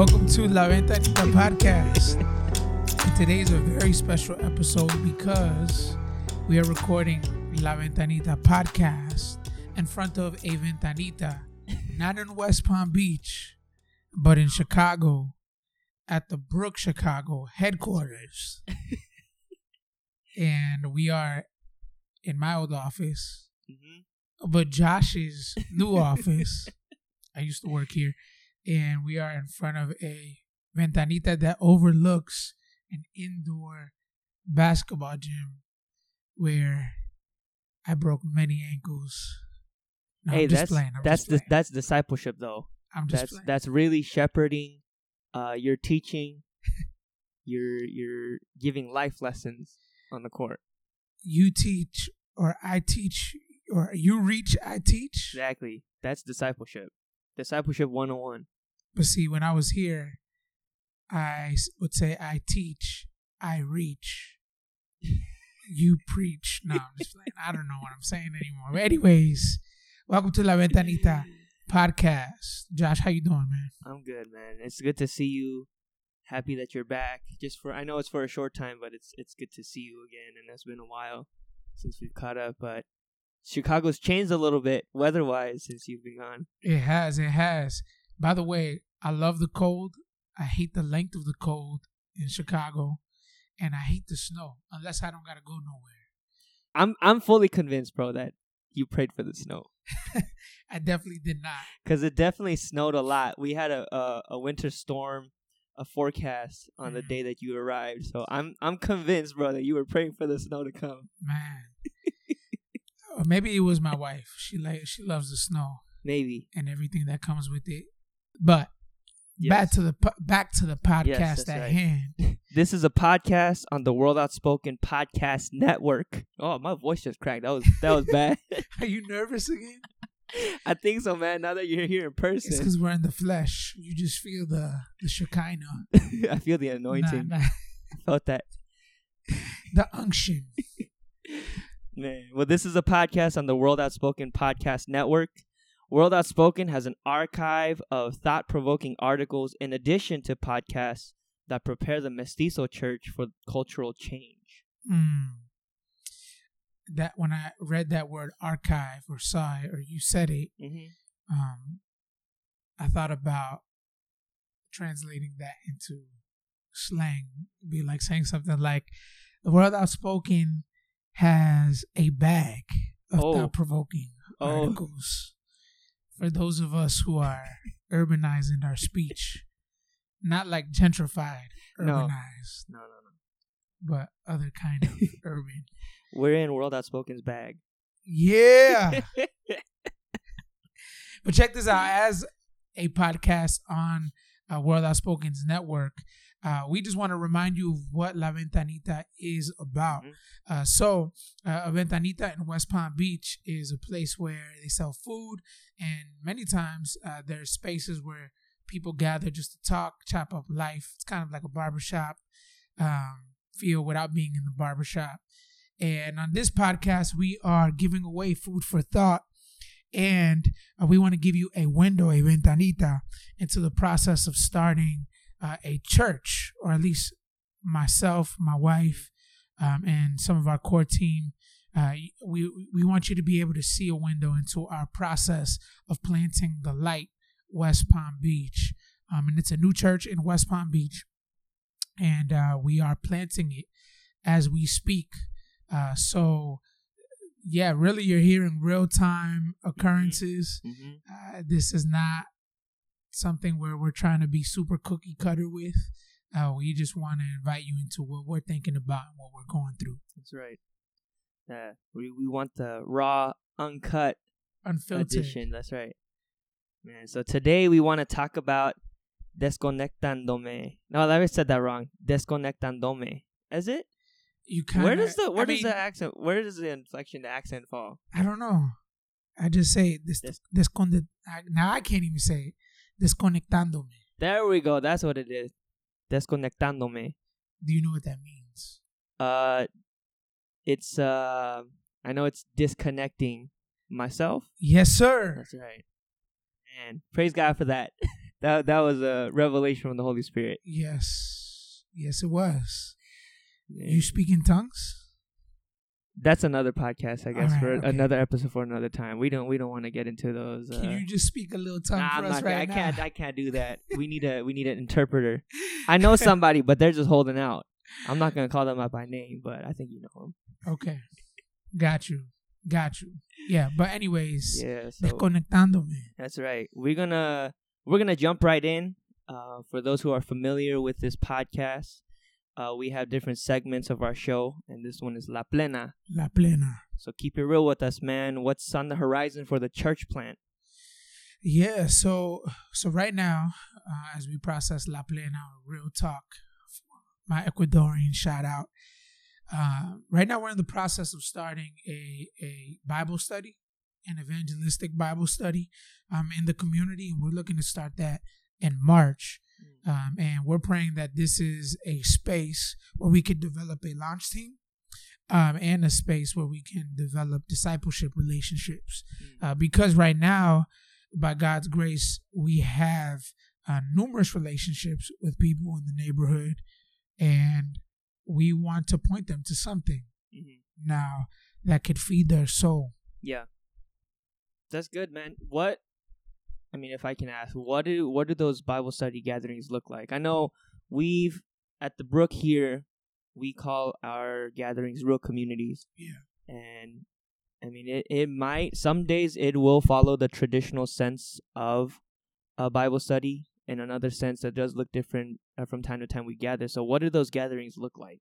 Welcome to La Ventanita Podcast. And today is a very special episode because we are recording La Ventanita Podcast in front of a Ventanita, not in West Palm Beach, but in Chicago at the Brook Chicago headquarters. and we are in my old office, Mm-hmm. but Josh's new office. I used to work here, and we are in front of a ventanita that overlooks an indoor basketball gym where I broke many ankles. No, hey, that's that's just dis- playing. that's discipleship though. I'm just That's playing. that's really shepherding. Uh, you're teaching. you're you're giving life lessons on the court. you teach, or I teach, or you reach, I teach. Exactly. That's discipleship. Discipleship 101. But see, when I was here, I would say I teach, I reach, you preach. No, I'm just playing. I don't know what I'm saying anymore. But anyways, welcome to La Ventanita podcast. Josh, how you doing, man? I'm good, man. It's good to see you. Happy that you're back. Just for I know it's for a short time, but it's it's good to see you again. And it's been a while since we've caught up. But Chicago's changed a little bit weather-wise since you've been gone. It has, it has. By the way, I love the cold. I hate the length of the cold in Chicago, and I hate the snow unless I don't gotta go nowhere. I'm I'm fully convinced, bro, that you prayed for the snow. I definitely did not. because it definitely snowed a lot. We had a a, a winter storm, a forecast on the Mm. day that you arrived. So I'm I'm convinced, bro, that you were praying for the snow to come. Man. Or maybe it was my wife. She like she loves the snow Maybe. and everything that comes with it. But Yes. back to the back to the podcast that's at right. hand. This is a podcast on the World Outspoken Podcast Network. Oh, my voice just cracked. That was that was bad. Are you nervous again? I think so, man. Now that you're here in person, It's because we're in the flesh. You just feel the the shekinah, I feel the anointing. Nah, nah. I felt that. the unction. Man. Well, this is a podcast on the World Outspoken Podcast Network. World Outspoken has an archive of thought provoking articles in addition to podcasts that prepare the Mestizo Church for cultural change. Mm. That when I read that word archive or saw it or you said it, Mm-hmm. um, I thought about translating that into slang. It'd be like saying something like, "The world outspoken has a bag of Oh. thought-provoking Oh. articles for those of us who are urbanizing our speech, not like gentrified urbanized, No, no, no. but other kind of urban." We're in World Outspoken's bag. Yeah. But check this out. As a podcast on uh, World Outspoken's network, uh, we just want to remind you of what La Ventanita is about. Mhm. Uh, so, uh, a Ventanita in West Palm Beach is a place where they sell food, and many times uh, there's spaces where people gather just to talk, chop up life. It's kind of like a barbershop um, feel without being in the barbershop. And on this podcast, we are giving away food for thought. And uh, we want to give you a window, a ventanita, into the process of starting uh, a church, or at least myself, my wife, um, and some of our core team. Uh, we we want you to be able to see a window into our process of planting the light West Palm Beach, um, and it's a new church in West Palm Beach, and uh, we are planting it as we speak. Uh, so, yeah, really, you're hearing real time occurrences. Mm-hmm. Uh, this is not something where we're trying to be super cookie cutter with. Uh, we just want to invite you into what we're thinking about and what we're going through. That's right. Yeah, we we want the raw, uncut Unfiltered. edition. That's right. Man, so today we want to talk about desconectándome. No, I said that wrong. Desconectándome. Is it? You kind where does the where I does mean, the accent where does the inflection the accent fall? I don't know. I just say this. Des- Desconde- I, now I can't even say it. Desconectándome. There we go. That's what it is. Desconectándome. Do you know what that means? Uh, it's uh, I know it's disconnecting myself. Yes, sir. That's right. And praise God for that. that that was a revelation from the Holy Spirit. Yes, yes, it was. You speak in tongues? That's another podcast, I guess, Alright, for okay. another episode for another time. We don't we don't want to get into those. Uh, Can you just speak a little tongue nah, for I'm us right I now? can't. I can't do that. We need a we need an interpreter. I know somebody, but they're just holding out. I'm not gonna call them out by name, but I think you know them. Okay, got you, got you. Yeah, but anyways, Yeah. So desconectándome. That's right. We're gonna we're gonna jump right in. Uh, for those who are familiar with this podcast, uh, we have different segments of our show, and this one is La Plena. La plena. So keep it real with us, man. What's on the horizon for the church plant? Yeah, so so right now, uh, as we process La Plena, real talk, my Ecuadorian shout out. Uh, right now, we're in the process of starting a a Bible study, an evangelistic Bible study, um, in the community, and we're looking to start that in March. Um, and we're praying that this is a space where we could develop a launch team, um, and a space where we can develop discipleship relationships. Uh, because right now, by God's grace, we have uh, numerous relationships with people in the neighborhood, and we want to point them to something Mhm. now that could feed their soul. Yeah, that's good, man. What? I mean, if I can ask, what do what do those Bible study gatherings look like? I know we've at the Brook here, we call our gatherings real communities. Yeah. and I mean, it, it might some days it will follow the traditional sense of a Bible study. In another sense, that does look different uh, from time to time we gather. So, what do those gatherings look like?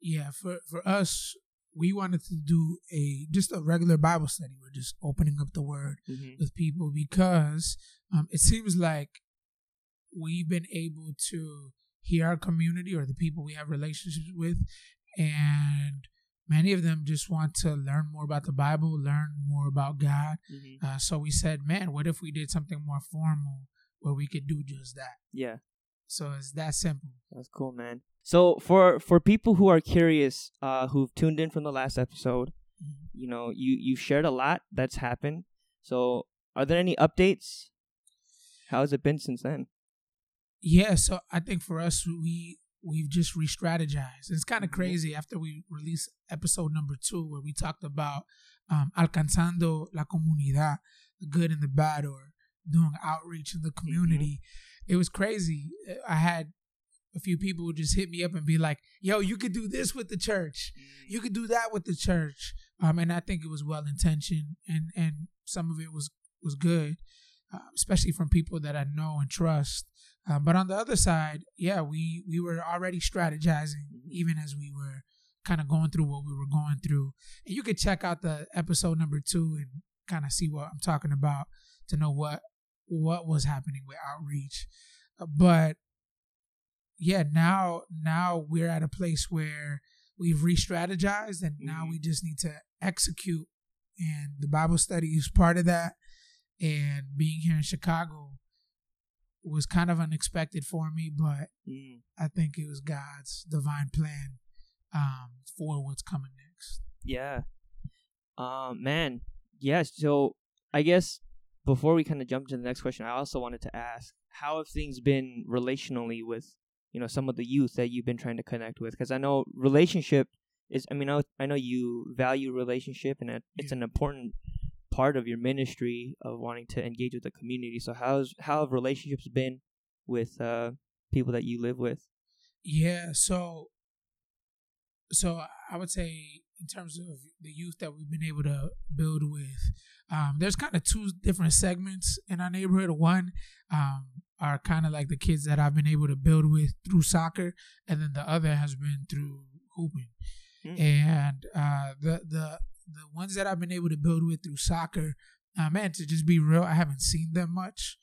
Yeah, for for us, we wanted to do a just a regular Bible study. We're just opening up the Word Mm-hmm. with people because um, it seems like we've been able to hear our community or the people we have relationships with, and many of them just want to learn more about the Bible, learn more about God. Mm-hmm. Uh, so we said, man, what if we did something more formal where we could do just that? Yeah. So it's that simple. That's cool, man. So for for people who are curious, uh, who've tuned in from the last episode, you know, you you shared a lot that's happened. So are there any updates? How has it been since then? Yeah, so I think for us, we we've just re-strategized. It's kind of Mhm. crazy after we released episode number two, where we talked about um, alcanzando la comunidad, the good and the bad, or doing outreach in the community. It was crazy. I had a few people just hit me up and be like, "Yo, you could do this with the church. You could do that with the church." Um, and I think it was well intentioned, and and some of it was was good, uh, especially from people that I know and trust. Uh, but on the other side, yeah, we we were already strategizing even as we were kind of going through what we were going through. And you could check out the episode number two and kind of see what I'm talking about to know what what was happening with outreach. But yeah, now now we're at a place where we've re-strategized and now Mhm. we just need to execute. And the Bible study is part of that. And being here in Chicago was kind of unexpected for me, but Mm. I think it was God's divine plan um, for what's coming next. Yeah. Um, man. Yes. So I guess before we kind of jump to the next question, I also wanted to ask, how have things been relationally with, you know, some of the youth that you've been trying to connect with? Because I know relationship is. I mean, I, I know you value relationship, and it's an important part of your ministry of wanting to engage with the community. So how's how have relationships been with uh people that you live with? Yeah, so so I would say in terms of the youth that we've been able to build with, um, there's kind of two different segments in our neighborhood. One um, are kind of like the kids that I've been able to build with through soccer, and then the other has been through hooping. Mm. And uh, the the the ones that I've been able to build with through soccer, uh, man, to just be real, I haven't seen them much.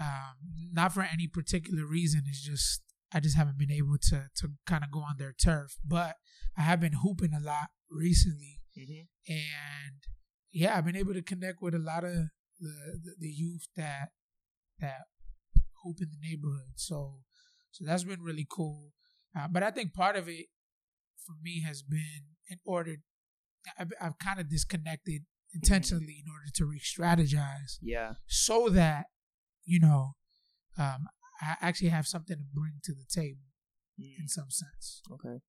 Um, not for any particular reason. It's just I just haven't been able to to kind of go on their turf. But I have been hooping a lot recently, Mm-hmm. and yeah, I've been able to connect with a lot of the the, the youth that that hoop in the neighborhood. So so that's been really cool. Uh, but I think part of it for me has been in order. I've, I've kind of disconnected intentionally in order to re-strategize Yeah. so that you know um, I actually have something to bring to the table Mm, in some sense. okay.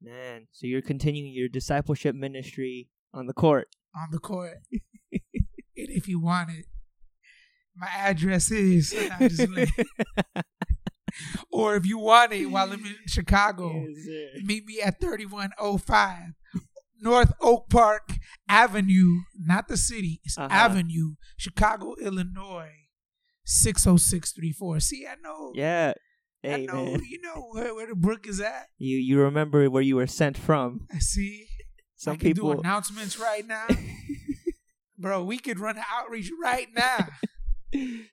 Man, so you're continuing your discipleship ministry on the court. On the court, and if you want it, my address is. Nah, just playing. or if you want it while I'm in Chicago, Yes, meet me at 3105 North Oak Park Avenue, not the city, it's Uh-huh. Avenue, Chicago, Illinois, 60634. See, I know. Yeah. I know, man, you know where, where the brook is at. you you remember where you were sent from? I see. Some I people. do announcements right now. Bro, we could run outreach right now.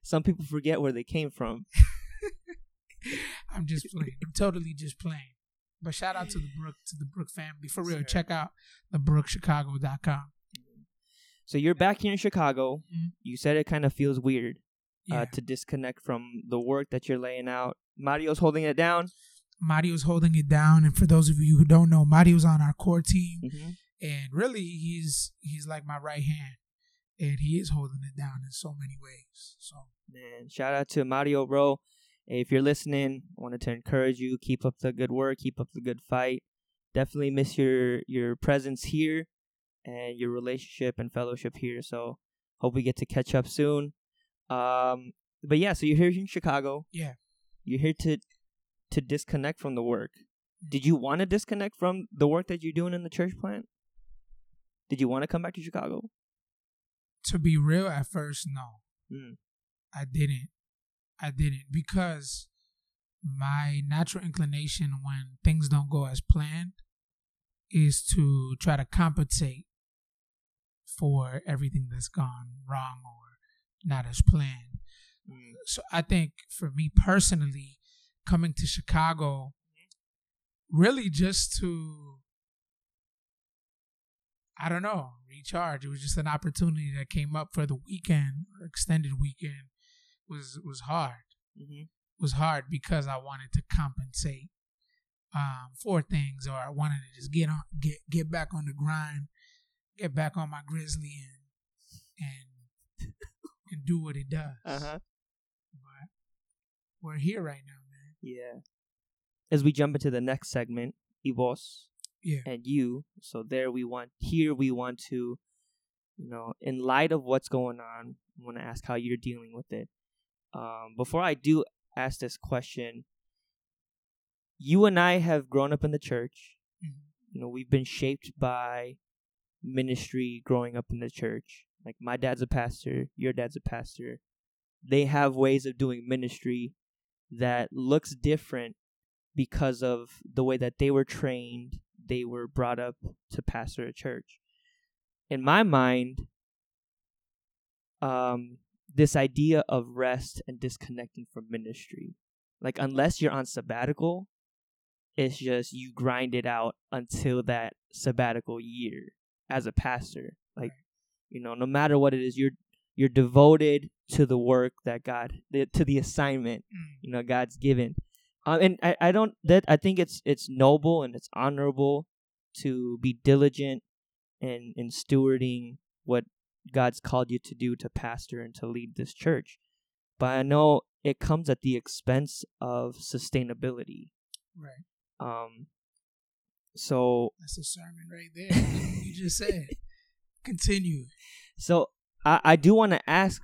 Some people forget where they came from. I'm just playing. I'm totally just playing. But shout out to the Brook, to the Brook family. For real, Sure. check out the brookchicago.com. So you're back here in Chicago. Mhm. You said it kind of feels weird Yeah. uh, to disconnect from the work that you're laying out. Mario's holding it down. Mario's holding it down. And for those of you who don't know, Mario's on our core team. Mm-hmm. And really he's he's like my right hand. And he is holding it down in so many ways. So Man, shout out to Mario, bro. If you're listening, I wanted to encourage you. Keep up the good work. Keep up the good fight. Definitely miss your your presence here and your relationship and fellowship here. So hope we get to catch up soon. Um, but yeah, so you're here in Chicago. Yeah. You're here to to disconnect from the work. Did you want to disconnect from the work that you're doing in the church plant? Did you want to come back to Chicago? to be real at first, no. Mm. I didn't. I didn't because my natural inclination when things don't go as planned is to try to compensate for everything that's gone wrong or not as planned. Mm. So I think for me personally, coming to Chicago, really just to, I don't know, recharge. It was just an opportunity that came up for the weekend or extended weekend. Was was hard. Mm-hmm. Was hard because I wanted to compensate um, for things, or I wanted to just get on, get get back on the grind, get back on my grizzly and and and do what it does. Uh huh. But we're here right now, man. Yeah. As we jump into the next segment, Y vos Yeah. and you. So there we want here we want to, you know, in light of what's going on, I want to ask how you're dealing with it. Um, before I do ask this question, you and I have grown up in the church. Mhm. You know, we've been shaped by ministry growing up in the church. Like my dad's a pastor, your dad's a pastor. They have ways of doing ministry that looks different because of the way that they were trained, they were brought up to pastor a church. In my mind, um, this idea of rest and disconnecting from ministry, like unless you're on sabbatical, it's just you grind it out until that sabbatical year as a pastor. You know, no matter what it is, you're you're devoted to the work that God, the, to the assignment Mm. you know God's given. Um, and I, I don't that I think it's it's noble and it's honorable to be diligent in in stewarding what God's called you to do to pastor and to lead this church. But I know it comes at the expense of sustainability. Right. Um so That's a sermon right there. you just said. Continue. so I, I do want to ask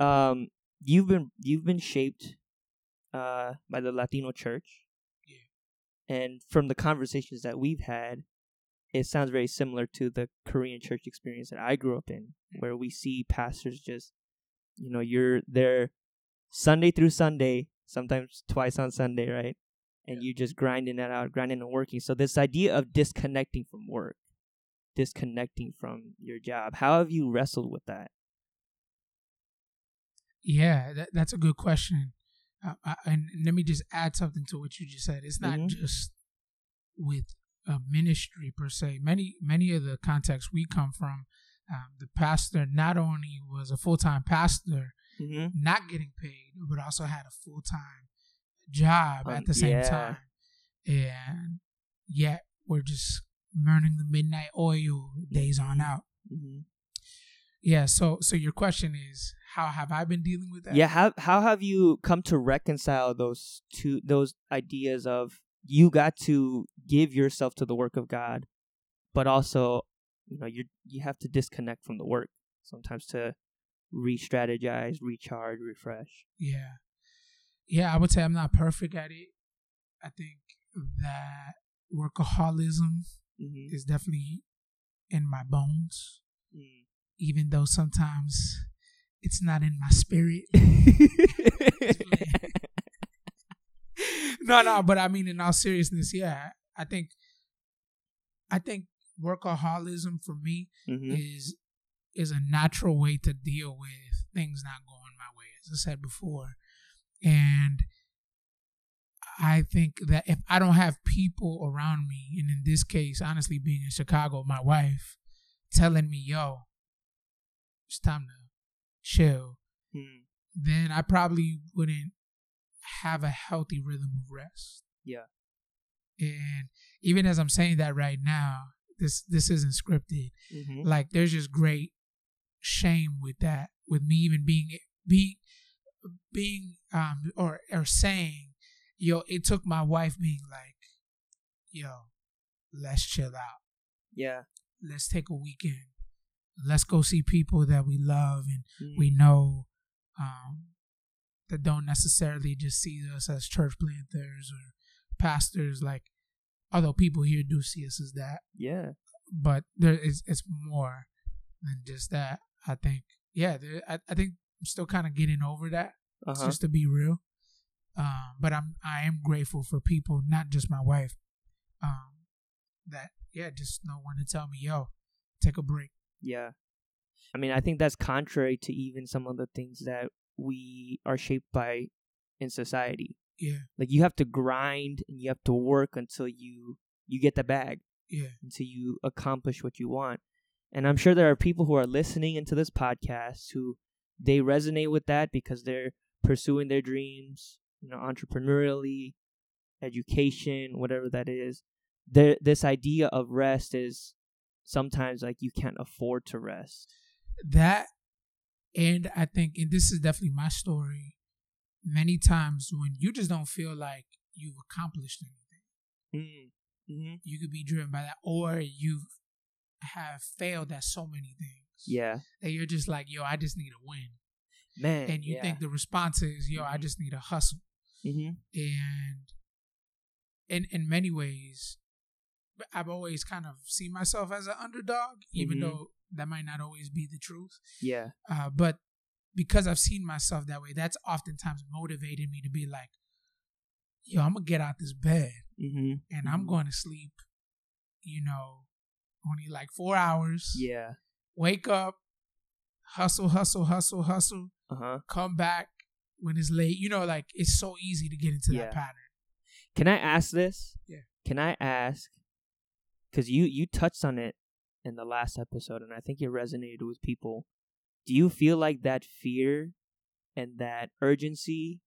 um you've been you've been shaped uh by the Latino church. Yeah. And from the conversations that we've had, it sounds very similar to the Korean church experience that I grew up in, where we see pastors just you know, you're there Sunday through Sunday, sometimes twice on Sunday, right? And you just grinding that out, grinding and working. So this idea of disconnecting from work, disconnecting from your job, how have you wrestled with that? Yeah, that, that's a good question. Uh, uh, and let me just add something to what you just said. It's not Mhm. just with a ministry per se. Many many of the contexts we come from, um, the pastor not only was a full time pastor, Mm-hmm. not getting paid, but also had a full time job Um, at the same yeah. time, and yet we're just burning the midnight oil days on out. Mm-hmm. Yeah. So so your question is how have I been dealing with that? Yeah, how how have you come to reconcile those two those ideas of you got to give yourself to the work of God, but also, you know, you you have to disconnect from the work sometimes to re-strategize, recharge, refresh. Yeah. Yeah, I would say I'm not perfect at it. I think that workaholism Mm-hmm. is definitely in my bones, Mm. even though sometimes it's not in my spirit. no, no, but I mean, in all seriousness, yeah, I think, I think workaholism for me hmm is is a natural way to deal with things not going my way, as I said before, and I think that if I don't have people around me, and in this case, honestly, being in Chicago, my wife telling me, "Yo, it's time to chill," Mm. then I probably wouldn't have a healthy rhythm of rest. Yeah. And even as I'm saying that right now, this this isn't scripted. hmm Like there's just great shame with that, with me even being being being um or or saying, yo, it took my wife being like, yo, let's chill out. Yeah. Let's take a weekend. Let's go see people that we love and we Mm. know um, that don't necessarily just see us as church planters or pastors. Like, although people here do see us as that, Yeah. but there is it's more than just that. I think, yeah, there, I, I think I'm still kind of getting over that. Uh huh. Just to be real, um, but I'm I am grateful for people, not just my wife, um, that yeah, just know when to tell me, yo, take a break. Yeah. I mean, I think that's contrary to even some of the things that we are shaped by in society. Yeah, Like you have to grind and you have to work until you you get the bag, yeah, until you accomplish what you want. And I'm sure there are people who are listening into this podcast who they resonate with that because they're pursuing their dreams, you know, entrepreneurially, education, whatever that is. There this idea of rest is sometimes like you can't afford to rest. that and i think and this is definitely my story many times when you just don't feel like you've accomplished anything Mm. Mm-hmm. you could be driven by that or you have failed at so many things Yeah, that you're just like yo i just need a win man. and you yeah. think the response is yo i Mhm. just need a hustle Mm-hmm. and in in many ways i've always kind of seen myself as an underdog even Mhm. though that might not always be the truth Yeah. Uh, but because I've seen myself that way, that's oftentimes motivated me to be like, yo, I'm gonna get out this bed Mm-hmm. and I'm going to sleep, you know, only like four hours. Yeah. Wake up, hustle, hustle, hustle, hustle, Uh huh. come back when it's late. You know, like it's so easy to get into Yeah. that pattern. Can I ask this? Yeah. Can I ask? Because you you touched on it in the last episode, and I think it resonated with people. Do you feel like that fear and that urgency,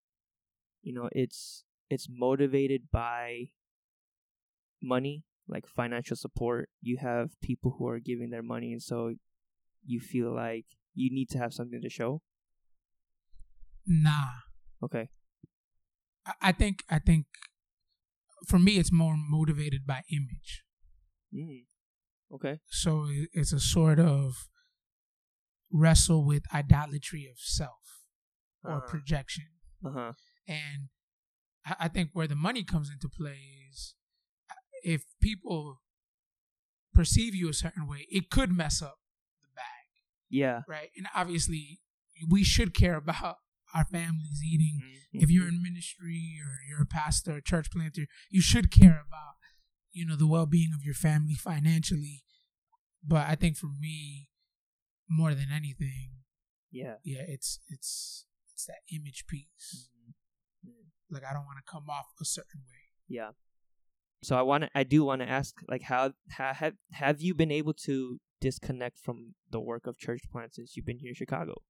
you know, it's it's motivated by money, like financial support? You have people who are giving their money, and so you feel like you need to have something to show. Nah, Okay. I, I think I think for me it's more motivated by image. Mm. Okay. So it's a sort of wrestle with idolatry of self or Uh, projection. uh huh. And I I think where the money comes into play is uh, if people perceive you a certain way, it could mess up the bag, Yeah. right? And obviously, we should care about our families eating. Mhm. If you're in ministry or you're a pastor, a church planter, you should care about, you know, the well-being of your family financially. But I think for me, more than anything, yeah. yeah, it's it's it's that image piece. Mhm. Like I don't want to come off a certain way. Yeah. So I want to I do want to ask like how, how have have you been able to disconnect from the work of church plant since you've been here in Chicago?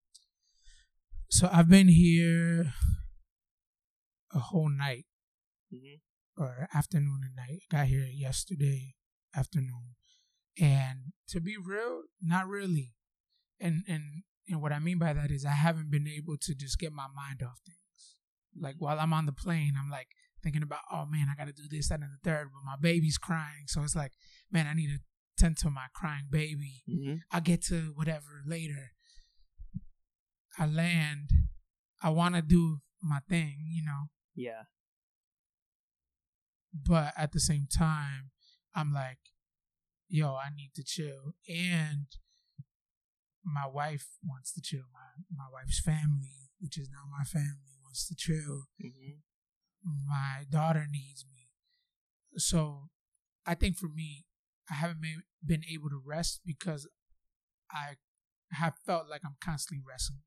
So I've been here a whole night Mhm. or afternoon and night. I got here yesterday afternoon. And to be real, not really. and and and what I mean by that is I haven't been able to just get my mind off things. Like while I'm on the plane, I'm like thinking about, oh man, I got to do this, that, and the third. But my baby's crying, so it's like, man, I need to tend to my crying baby. Mm-hmm. I'll get to whatever later. I land. I want to do my thing, you know, Yeah. but at the same time, I'm like, yo, I need to chill. And my wife wants to chill. My my wife's family, which is now my family, wants to chill. Mm-hmm. My daughter needs me. So I think for me, I haven't been able to rest because I have felt like I'm constantly wrestling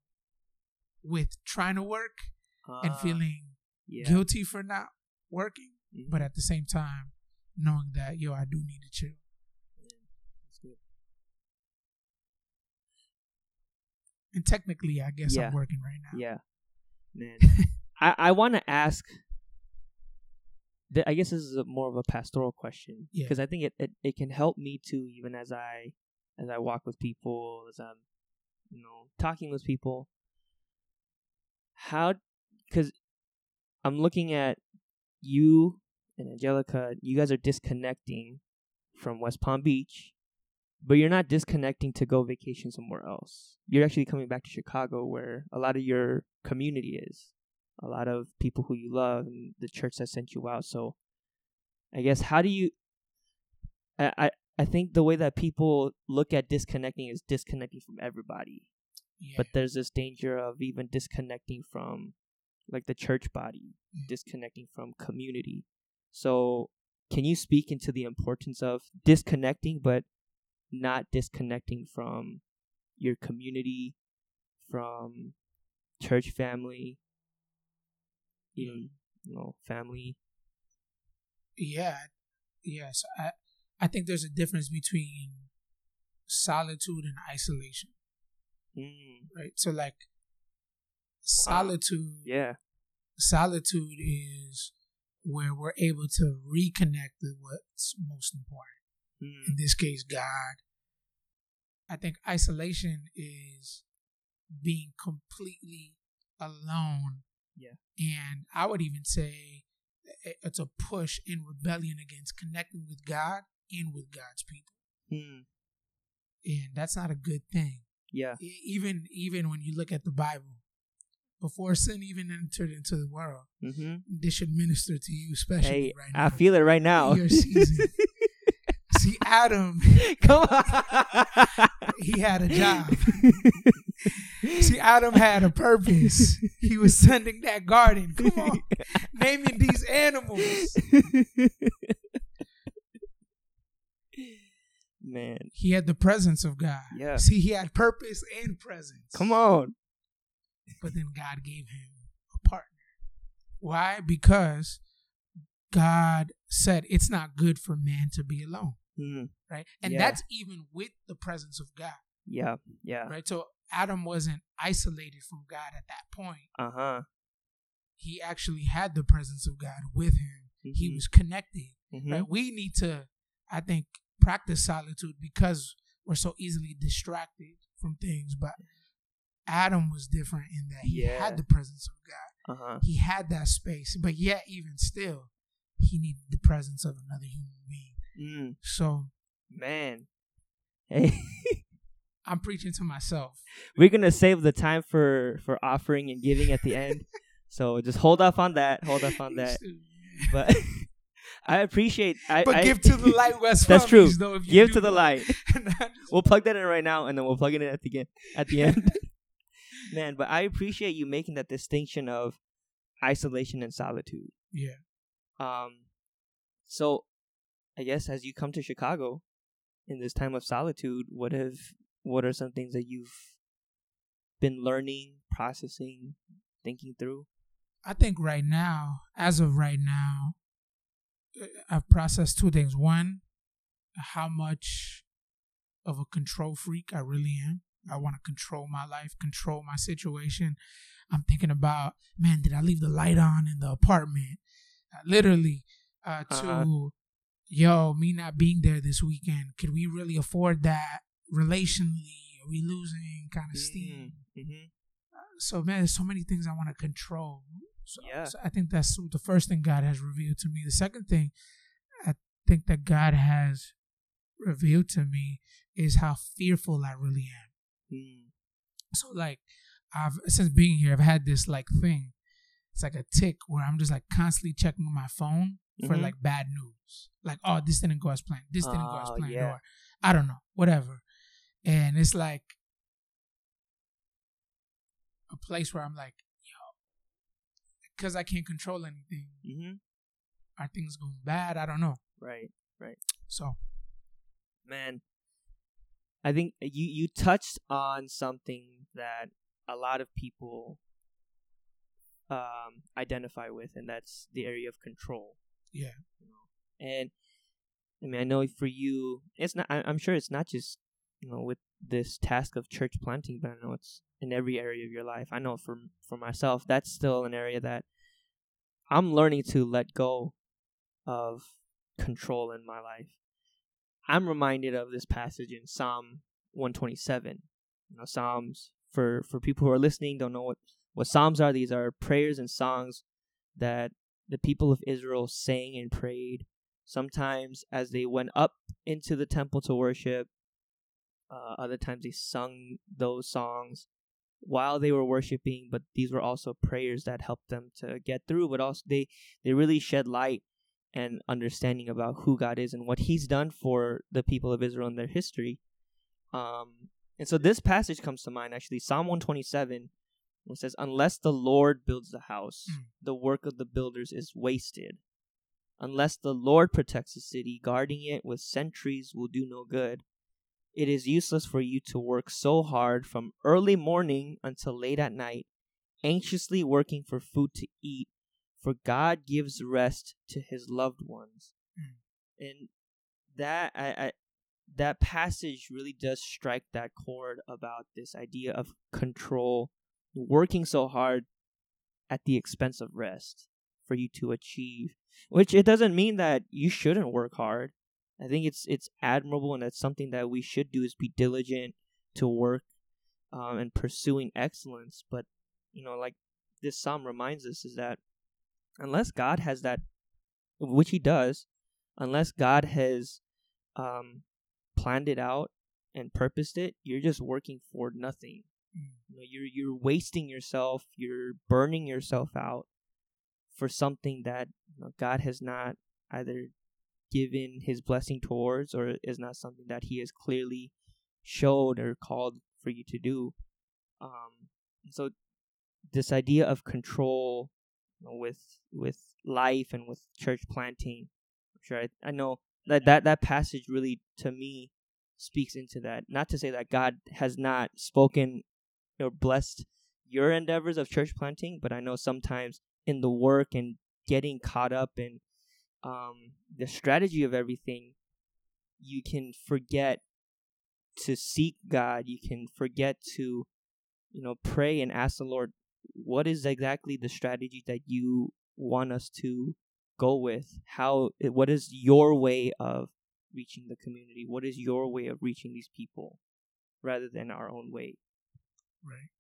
with trying to work and feeling Ah, yeah. guilty for not working, Mhm. but at the same time, knowing that yo, I do need to chill. And technically, I guess Yeah. I'm working right now. Yeah, man. I I want to ask. I guess this is a, more of a pastoral question Yeah. because I think it, it it can help me too, even as I as I walk with people, as I'm you know talking with people. How, because I'm looking at you and Angelica. You guys are disconnecting from West Palm Beach, but you're not disconnecting to go vacation somewhere else. You're actually coming back to Chicago, where a lot of your community is, a lot of people who you love, and the church that sent you out. So, I guess how do you? I I, I think the way that people look at disconnecting is disconnecting from everybody, Yeah. but there's this danger of even disconnecting from, like the church body, Mm. disconnecting from community. So, can you speak into the importance of disconnecting, but not disconnecting from your community, from church family, even you know family. yeah, yes. I I think there's a difference between solitude and isolation, Mm, right? So like solitude, yeah. solitude is where we're able to reconnect with what's most important. Mm, in this case, God. I think isolation is being completely alone. Yeah. And I would even say it's a push in rebellion against connecting with God and with God's people. mm, And that's not a good thing. Yeah. Even even when you look at the Bible, before sin even entered into the world, Mm-hmm. this should minister to you, especially Hey, right now. I feel it right now. Your season. See, Adam, Come on. he had a job. See, Adam had a purpose. He was sending that garden. Come on, naming these animals. Man, He had the presence of God. Yeah. See, he had purpose and presence. come on. But then God gave him a partner. Why? Because God said it's not good for man to be alone, Mm, right? And Yeah. that's even with the presence of God, yeah, yeah. right? So Adam wasn't isolated from God at that point. Uh huh. He actually had the presence of God with him. He Mhm. was connected. Mm-hmm. right? We need to, I think, practice solitude because we're so easily distracted from things. But Adam was different in that he Yeah. had the presence of God. Uh huh. He had that space, but yet, even still, he needed the presence of another human being. Mm, So man. Hey, I'm preaching to myself. we're gonna save the time for for offering and giving at the end. So just hold off on that. Hold off on that. But I appreciate. I, But I- give to the light, West That's true. Beach, if you Give to the light. We'll plug that in right now, and then we'll plug it in at the end. At the end, man. But I appreciate you making that distinction of isolation and solitude. yeah. Um, so I guess as you come to Chicago in this time of solitude, what have what are some things that you've been learning, processing, thinking through? I think right now, as of right now, I've processed two things. One, how much of a control freak I really am. I want to control my life, control my situation. I'm thinking about, man, did I leave the light on in the apartment? Uh, literally, uh, to, Uh-huh. yo, me not being there this weekend, could we really afford that relationally Are we losing? Kind of steam. Mm-hmm. So man, there's so many things I want to control. So, Yeah. so I think that's the first thing God has revealed to me. The second thing I think that God has revealed to me is how fearful I really am. Mm. So like I've since being here, I've had this like thing. It's like a tic where I'm just like constantly checking my phone for Mhm. like bad news. Like, oh, this didn't go as planned. This didn't go as Oh, planned. yeah. Or I don't know, whatever. And it's like a place where I'm like, because I can't control anything. Mm-hmm. Are things going bad? I don't know. Right. Right. So man i think you you touched on something that a lot of people um identify with and that's the area of control Yeah. you know? and i mean i know for you it's not I, i'm sure it's not just you know with this task of church planting but i know it's in every area of your life i know for for myself that's still an area that i'm learning to let go of control in my life I'm reminded of this passage in Psalm 127. You know, Psalms for for people who are listening don't know what what Psalms are. These are prayers and songs that the people of Israel sang and prayed. Sometimes as they went up into the temple to worship. Uh, other times they sung those songs while they were worshiping. But these were also prayers that helped them to get through. But also they they really shed light and understanding about who God is and what He's done for the people of Israel in their history. Um, and so this passage comes to mind actually, Psalm 127, it says, Unless the Lord builds the house, Mm. the work of the builders is wasted. Unless the Lord protects the city, guarding it with sentries will do no good. It is useless for you to work so hard from early morning until late at night, anxiously working for food to eat for God gives rest to his loved ones. Mm. And that I, I that passage really does strike that chord about this idea of control, working so hard at the expense of rest for you to achieve. Which it doesn't mean that you shouldn't work hard. I think it's it's admirable and that's something that we should do is be diligent to work um, and pursuing excellence. But you know, like this psalm reminds us, is that unless God has that, which He does, unless God has um, planned it out and purposed it, you're just working for nothing. Mm. You know, you're you're wasting yourself. You're burning yourself out for something that you know, God has not either given His blessing towards, or is not something that He has clearly showed or called for you to do. Um, so this idea of control you know, with with life and with church planting. I'm sure I, I know that, that that passage really to me speaks into that. Not to say that God has not spoken or blessed your endeavors of church planting, but I know sometimes in the work and getting caught up in um, the strategy of everything, you can forget to seek God. You can forget to, you know, pray and ask the Lord, what is exactly the strategy that you want us to go with? How? What is your way of reaching the community? What is your way of reaching these people, rather than our own way? right.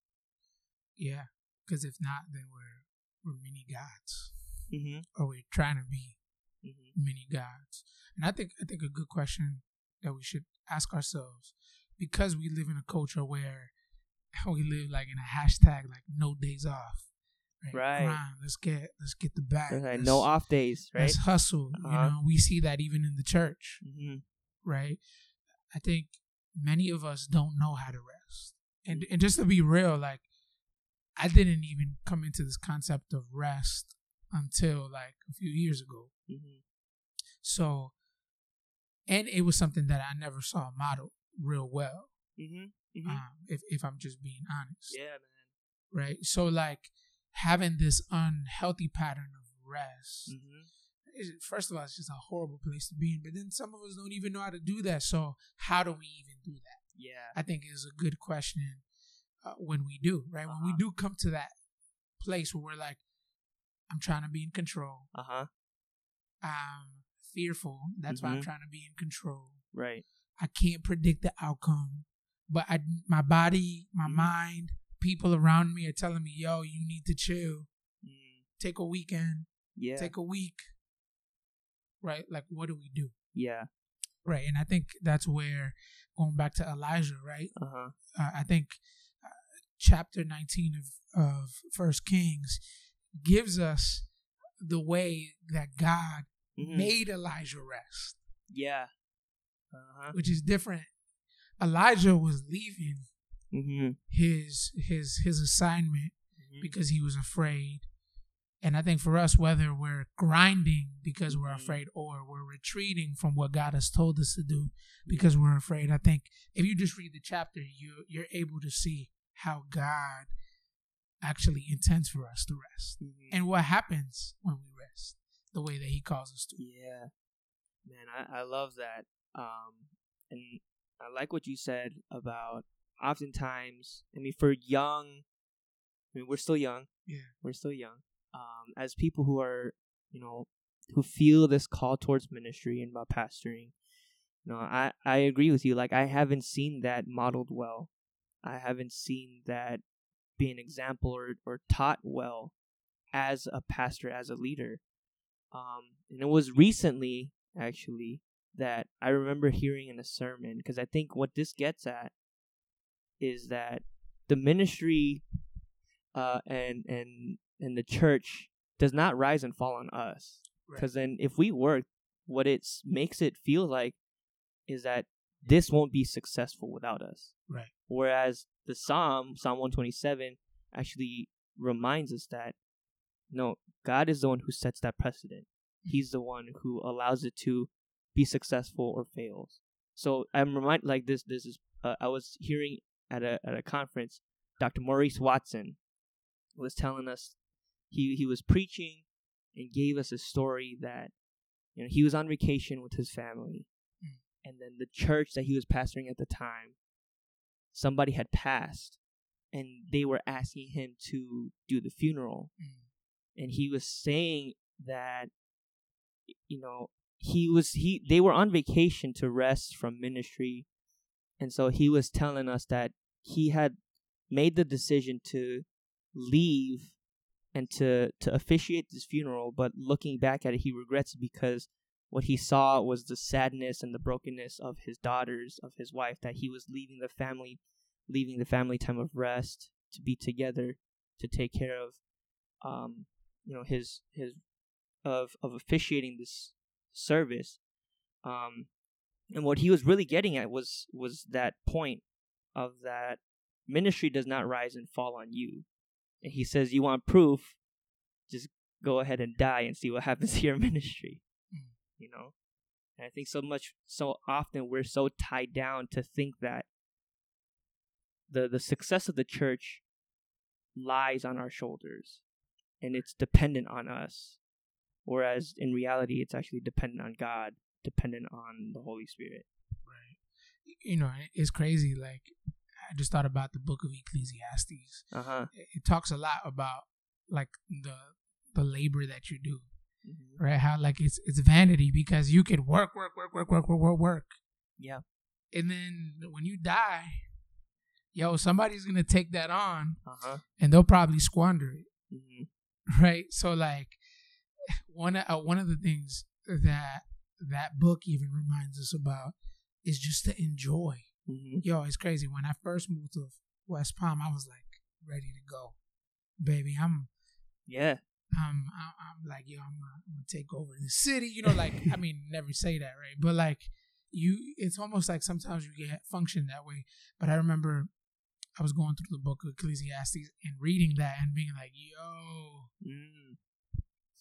Yeah. Because if not, then we're we're mini gods. Mm-hmm. Or we're trying to be Mm-hmm. many gods. And I think I think a good question that we should ask ourselves, because we live in a culture where we live like in a hashtag like no days off. Right. Grind, let's get let's get the back. Right. No off days, right? Let's hustle. You Uh-huh. know, we see that even in the church, Mm-hmm. right? I think many of us don't know how to rest. And and just to be real, like I didn't even come into this concept of rest until like a few years ago. Mm-hmm. So, and it was something that I never saw modeled real well. Mm-hmm. Um, if if I'm just being honest, Yeah, man. right? So like having this unhealthy pattern of rest. Mm-hmm. First of all, it's just a horrible place to be in. But then some of us don't even know how to do that. So how do we even do that? Yeah. I think is a good question uh, when we do, right? When we Uh-huh. do come to that place where we're like, I'm trying to be in control. Uh huh. I'm fearful. That's why I'm Mhm. trying to be in control. Right. I can't predict the outcome, but I, my body, my Mhm. mind, people around me are telling me, "Yo, you need to chill. Mm, Take a weekend. yeah. Take a week." Right? Like, what do we do? yeah. Right, and I think that's where going back to Elijah, right? Uh huh. uh, I think uh, chapter 19 of, of First Kings gives us the way that God Mhm. made Elijah rest, Yeah. Uh huh. which is different. Elijah was leaving Mm-hmm. his his his assignment because he was afraid. And I think for us, whether we're grinding because we're Mhm. afraid or we're retreating from what God has told us to do because we're afraid, I think if you just read the chapter, you you're able to see how God actually intends for us to rest Mhm. and what happens when we the way that He calls us to. Yeah, man, I, I love that. Um, and I like what you said about oftentimes. I mean, for young, I mean, we're still young. Yeah. we're still young. Um, as people who are, you know, who feel this call towards ministry and about pastoring, you know, I I agree with you. Like, I haven't seen that modeled well. I haven't seen that be an example or or taught well as a pastor, as a leader. Um, and it was recently, actually, that I remember hearing in a sermon because I think what this gets at is that the ministry uh, and and and the church does not rise and fall on us Right. because then if we work, what it makes it feel like is that this won't be successful without us. Right. Whereas the Psalm, Psalm 127, actually reminds us that no, God is the one who sets that precedent. He's the one who allows it to be successful or fails. So I'm reminded like this. This is uh, I was hearing at a at a conference. Dr. Maurice Watson was telling us he he was preaching and gave us a story that you know he was on vacation with his family, Mm. and then the church that he was pastoring at the time, somebody had passed, and they were asking him to do the funeral Mm. And he was saying that you know he was he they were on vacation to rest from ministry. And so he was telling us that he had made the decision to leave and to to officiate this funeral but looking back at it he regrets it because what he saw was the sadness and the brokenness of his daughters of his wife that he was leaving the family leaving the family time of rest to be together to take care of um you know his his of of officiating this service um and what he was really getting at was was that point of that ministry does not rise and fall on you. And he says you want proof? Just go ahead and die and see what happens to your ministry. Mm. you know? And i think so much so often we're so tied down to think that the the success of the church lies on our shoulders and it's dependent on us. Whereas in reality, it's actually dependent on God, dependent on the Holy Spirit. Right. You know, it's crazy. Like, I just thought about the book of Ecclesiastes. Uh-huh. It talks a lot about like the the labor that you do, mm-hmm. right? How like it's it's vanity because you could work, work, work, work, work, work, work, work. Yeah. And then when you die, yo, somebody's gonna take that on, uh-huh. and they'll probably squander it. Mm-hmm. right? So like one of uh, one of the things that that book even reminds us about is just to enjoy. Mm-hmm. Yo, it's crazy. When I first moved to West Palm, I was like ready to go, baby. I'm yeah I'm I'm, I'm like yo, I'm gonna, I'm gonna take over the city. You know, like I mean, never say that, right? But like you, it's almost like sometimes you get function that way. But I remember I was going through the book of Ecclesiastes and reading that and being like, yo, mm.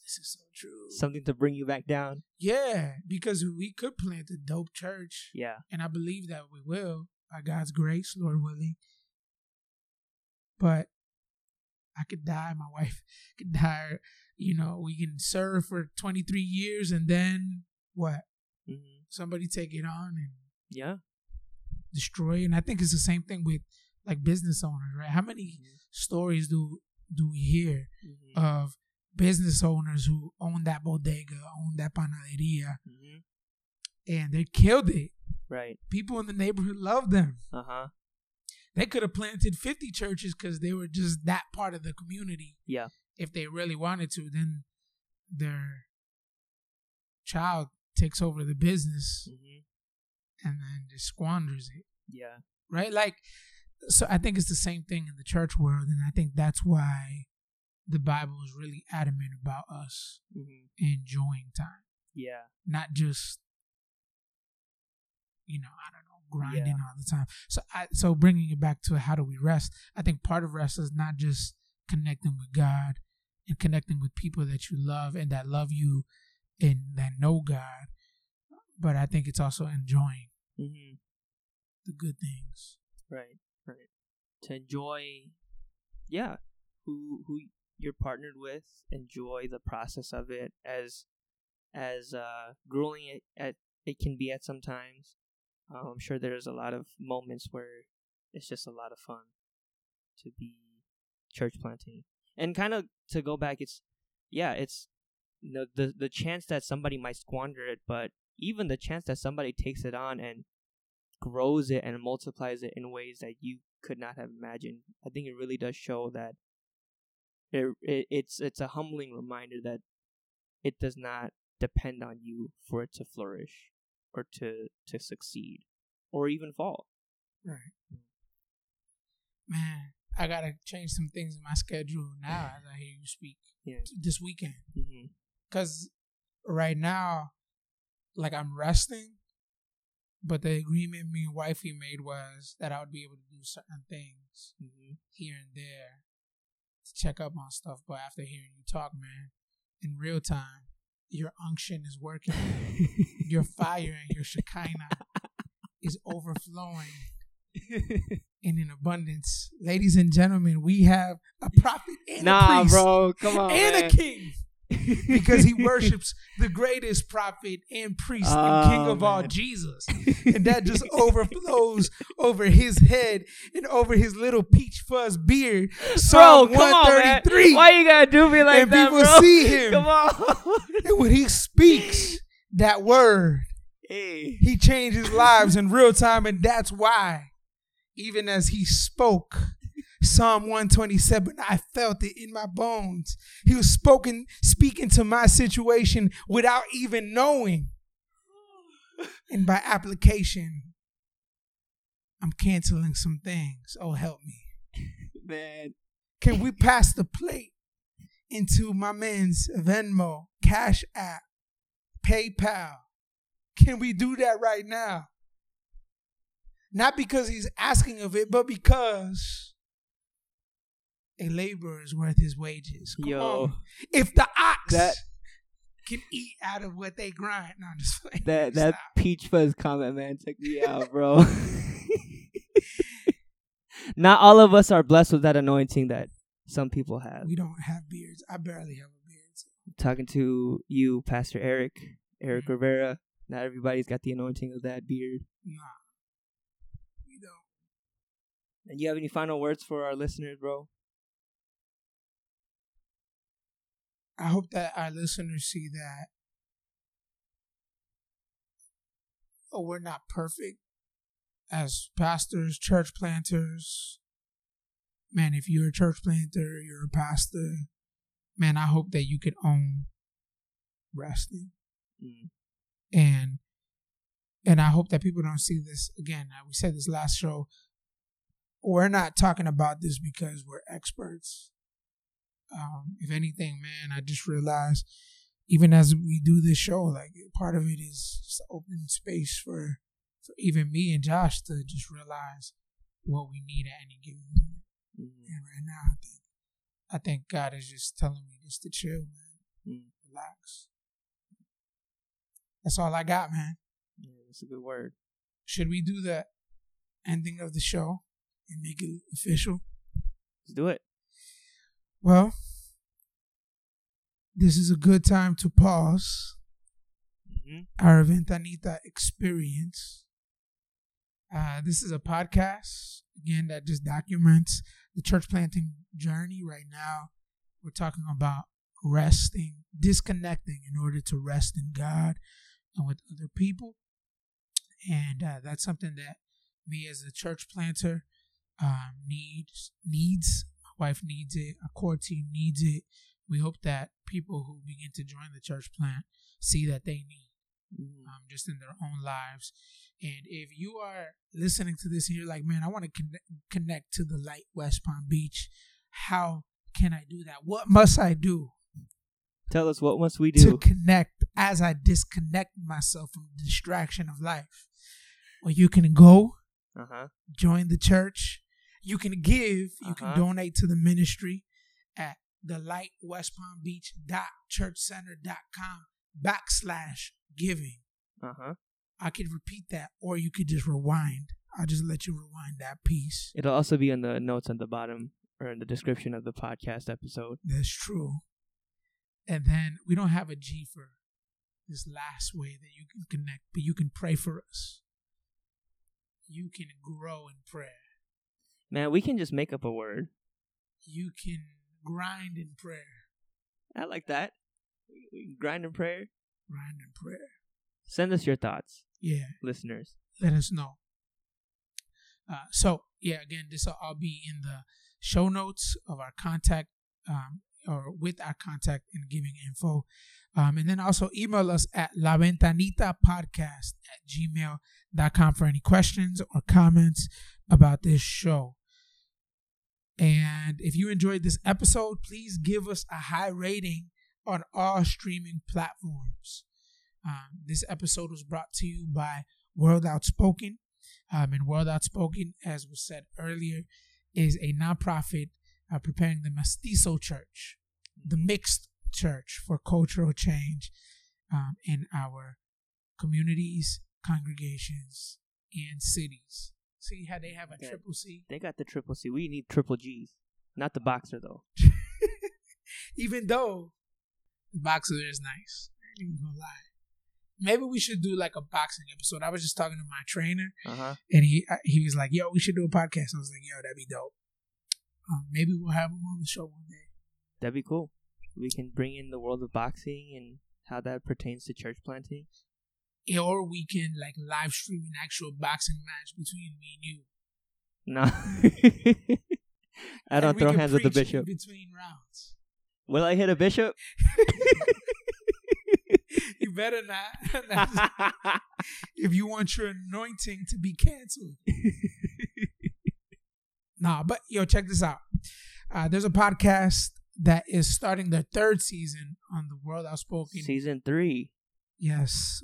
this is so true. something to bring you back down yeah, because we could plant a dope church, yeah and I believe that we will by God's grace, Lord willing. But I could die, my wife could die. You know, we can serve for 23 years and then what? mm-hmm. Somebody take it on and yeah destroy. And I think it's the same thing with like business owners, right? How many Mhm. stories do do we hear mm-hmm. of business owners who own that bodega, own that panaderia, mm-hmm. and they killed it? right People in the neighborhood love them. uh-huh they could have planted 50 churches because they were just that part of the community. Yeah. If they really wanted to, then their child takes over the business Mm-hmm. and then just squanders it. Yeah. Right? Like, so I think it's the same thing in the church world. And I think that's why the Bible is really adamant about us Mm-hmm. enjoying time, Yeah. not just, you know, I don't know, grinding Yeah. all the time. So, I, so bringing it back to how do we rest? I think part of rest is not just connecting with God and connecting with people that you love and that love you and that know God, but I think it's also enjoying Mm-hmm. the good things. Right. Right. To enjoy, yeah, who who you're partnered with, enjoy the process of it as as uh grueling it at it can be at sometimes. Um, I'm sure there's a lot of moments where it's just a lot of fun to be church planting. And kind of to go back, it's yeah, it's the the the chance that somebody might squander it, but even the chance that somebody takes it on and grows it and multiplies it in ways that you could not have imagined. I think it really does show that it, it it's it's a humbling reminder that it does not depend on you for it to flourish or to to succeed or even fall. Right. Man, I gotta change some things in my schedule now as I hear you speak Yeah. this weekend. Mm-hmm. Cause right now, like I'm resting, but the agreement me and wifey made was that I would be able to do certain things Mm-hmm. here and there to check up on stuff. But after hearing you talk, man, in real time, your unction is working. your fire and your Shekinah is overflowing and in an abundance. Ladies and gentlemen, we have a prophet and a nah, priest bro, come on, and man. a king because he worships the greatest prophet and priest and oh, king Oh, of all. Jesus. And that just overflows over his head and over his little peach fuzz beard. Bro, Psalm come on, man. 133. Why you gotta do me like and that, people bro? see him. Come on. And when he speaks that word, hey. he changes lives in real time. And that's why, even as he spoke, Psalm 127, I felt it in my bones. He was spoken, speaking to my situation without even knowing. And by application, I'm canceling some things. Oh, help me. Man. Can we pass the plate into my man's Venmo, Cash App, PayPal? Can we do that right now? Not because he's asking of it, but because a laborer is worth his wages. Come Yo. on. If the ox That- can eat out of what they grind, no, I'm just playing. That that Stop. peach fuzz comment, man, took me out, bro. Not all of us are blessed with that anointing that some people have. we don't have beards. I barely have a beard. Talking to you, Pastor Eric, Eric Mhm. Rivera. Not everybody's got the anointing of that beard. Nah, we don't. And you have any final words for our listeners, bro? I hope that our listeners see that oh, we're not perfect as pastors, church planters. Man, if you're a church planter, you're a pastor, man, I hope that you can own resting. Mm. And and I hope that people don't see this again. We said this last show. We're not talking about this because we're experts. Um, if anything, man, I just realized even as we do this show, like part of it is just open space for for even me and Josh to just realize what we need at any given moment. Mm. And right now, I think I think God is just telling me just to chill, man, Mm. relax. That's all I got, man. Yeah, that's a good word. Should we do the ending of the show and make it official? Let's do it. Well, this is a good time to pause hmm our Ventanita experience. Uh, this is a podcast, again, that just documents the church planting journey right now. We're talking about resting, disconnecting in order to rest in God and with other people. And uh, that's something that me as a church planter um, needs needs. Wife needs it. Our core team needs it. We hope that people who begin to join the church plant see that they need Mhm. um, just in their own lives. And if you are listening to this and you're like, man, I want to connect, connect to the light West Palm Beach, how can I do that? What must I do Tell us what must we do to connect as I disconnect myself from the distraction of life? Well, you can go Uh huh. join the church. You can give. You can Uh-huh. donate to the ministry at the light west palm beach dot churchcenter.com backslash giving. Uh huh. I could repeat that, or you could just rewind. I'll just let you rewind that piece. It'll also be in the notes on the bottom or in the description of the podcast episode. That's true. And then we don't have a G for this last way that you can connect, but you can pray for us. You can grow in prayer. Man, we can just make up a word. You can grind in prayer. I like that. We- grind in prayer. Grind in prayer. Send us your thoughts, Yeah. listeners. let us know. Uh, so yeah, again, this will all be in the show notes of our contact um, or with our contact and giving info. Um, and then also email us at la ventanita podcast at gmail.com for any questions or comments about this show. And if you enjoyed this episode, please give us a high rating on all streaming platforms. Um, this episode was brought to you by World Outspoken. Um, and World Outspoken, as was said earlier, is a nonprofit uh, preparing the Mestizo Church, the mixed church for cultural change um, in our communities, congregations, and cities. See how they have a triple C? They got the triple C. We need triple G's. Not the boxer though. Even though the boxer is nice. I ain't even gonna lie. Maybe we should do like a boxing episode. I was just talking to my trainer, Uh huh. and he uh, he was like, "Yo, we should do a podcast." I was like, "Yo, that'd be dope." Um, maybe we'll have him on the show one day. That'd be cool. We can bring in the world of boxing and how that pertains to church planting. Or we can like live stream an actual boxing match between me and you. No. I don't throw hands with the bishop. between rounds. Will I hit a bishop? you better not. if you want your anointing to be canceled. nah, but yo, check this out. Uh, there's a podcast that is starting their third season on the World Outspoken. Season three. Yes,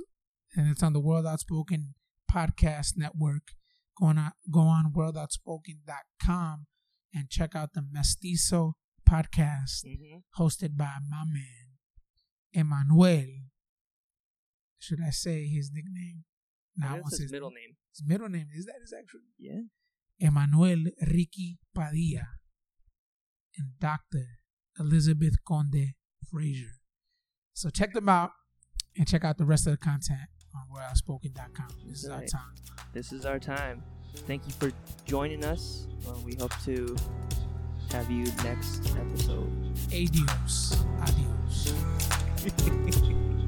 and it's on the World Outspoken podcast network. Go on, go on worldoutspoken.com and check out the Mestizo podcast Mm-hmm. hosted by my man Emmanuel. Should I say his nickname? No, I his middle name. His middle name is that his actual Yeah. Emmanuel Ricky Padilla and Dr. Elizabeth Conde Frazier. So check them out and check out the rest of the content on worldoutspoken.com. This is our time. This is our time. Thank you for joining us. Uh, we hope to have you next episode. Adios. Adios.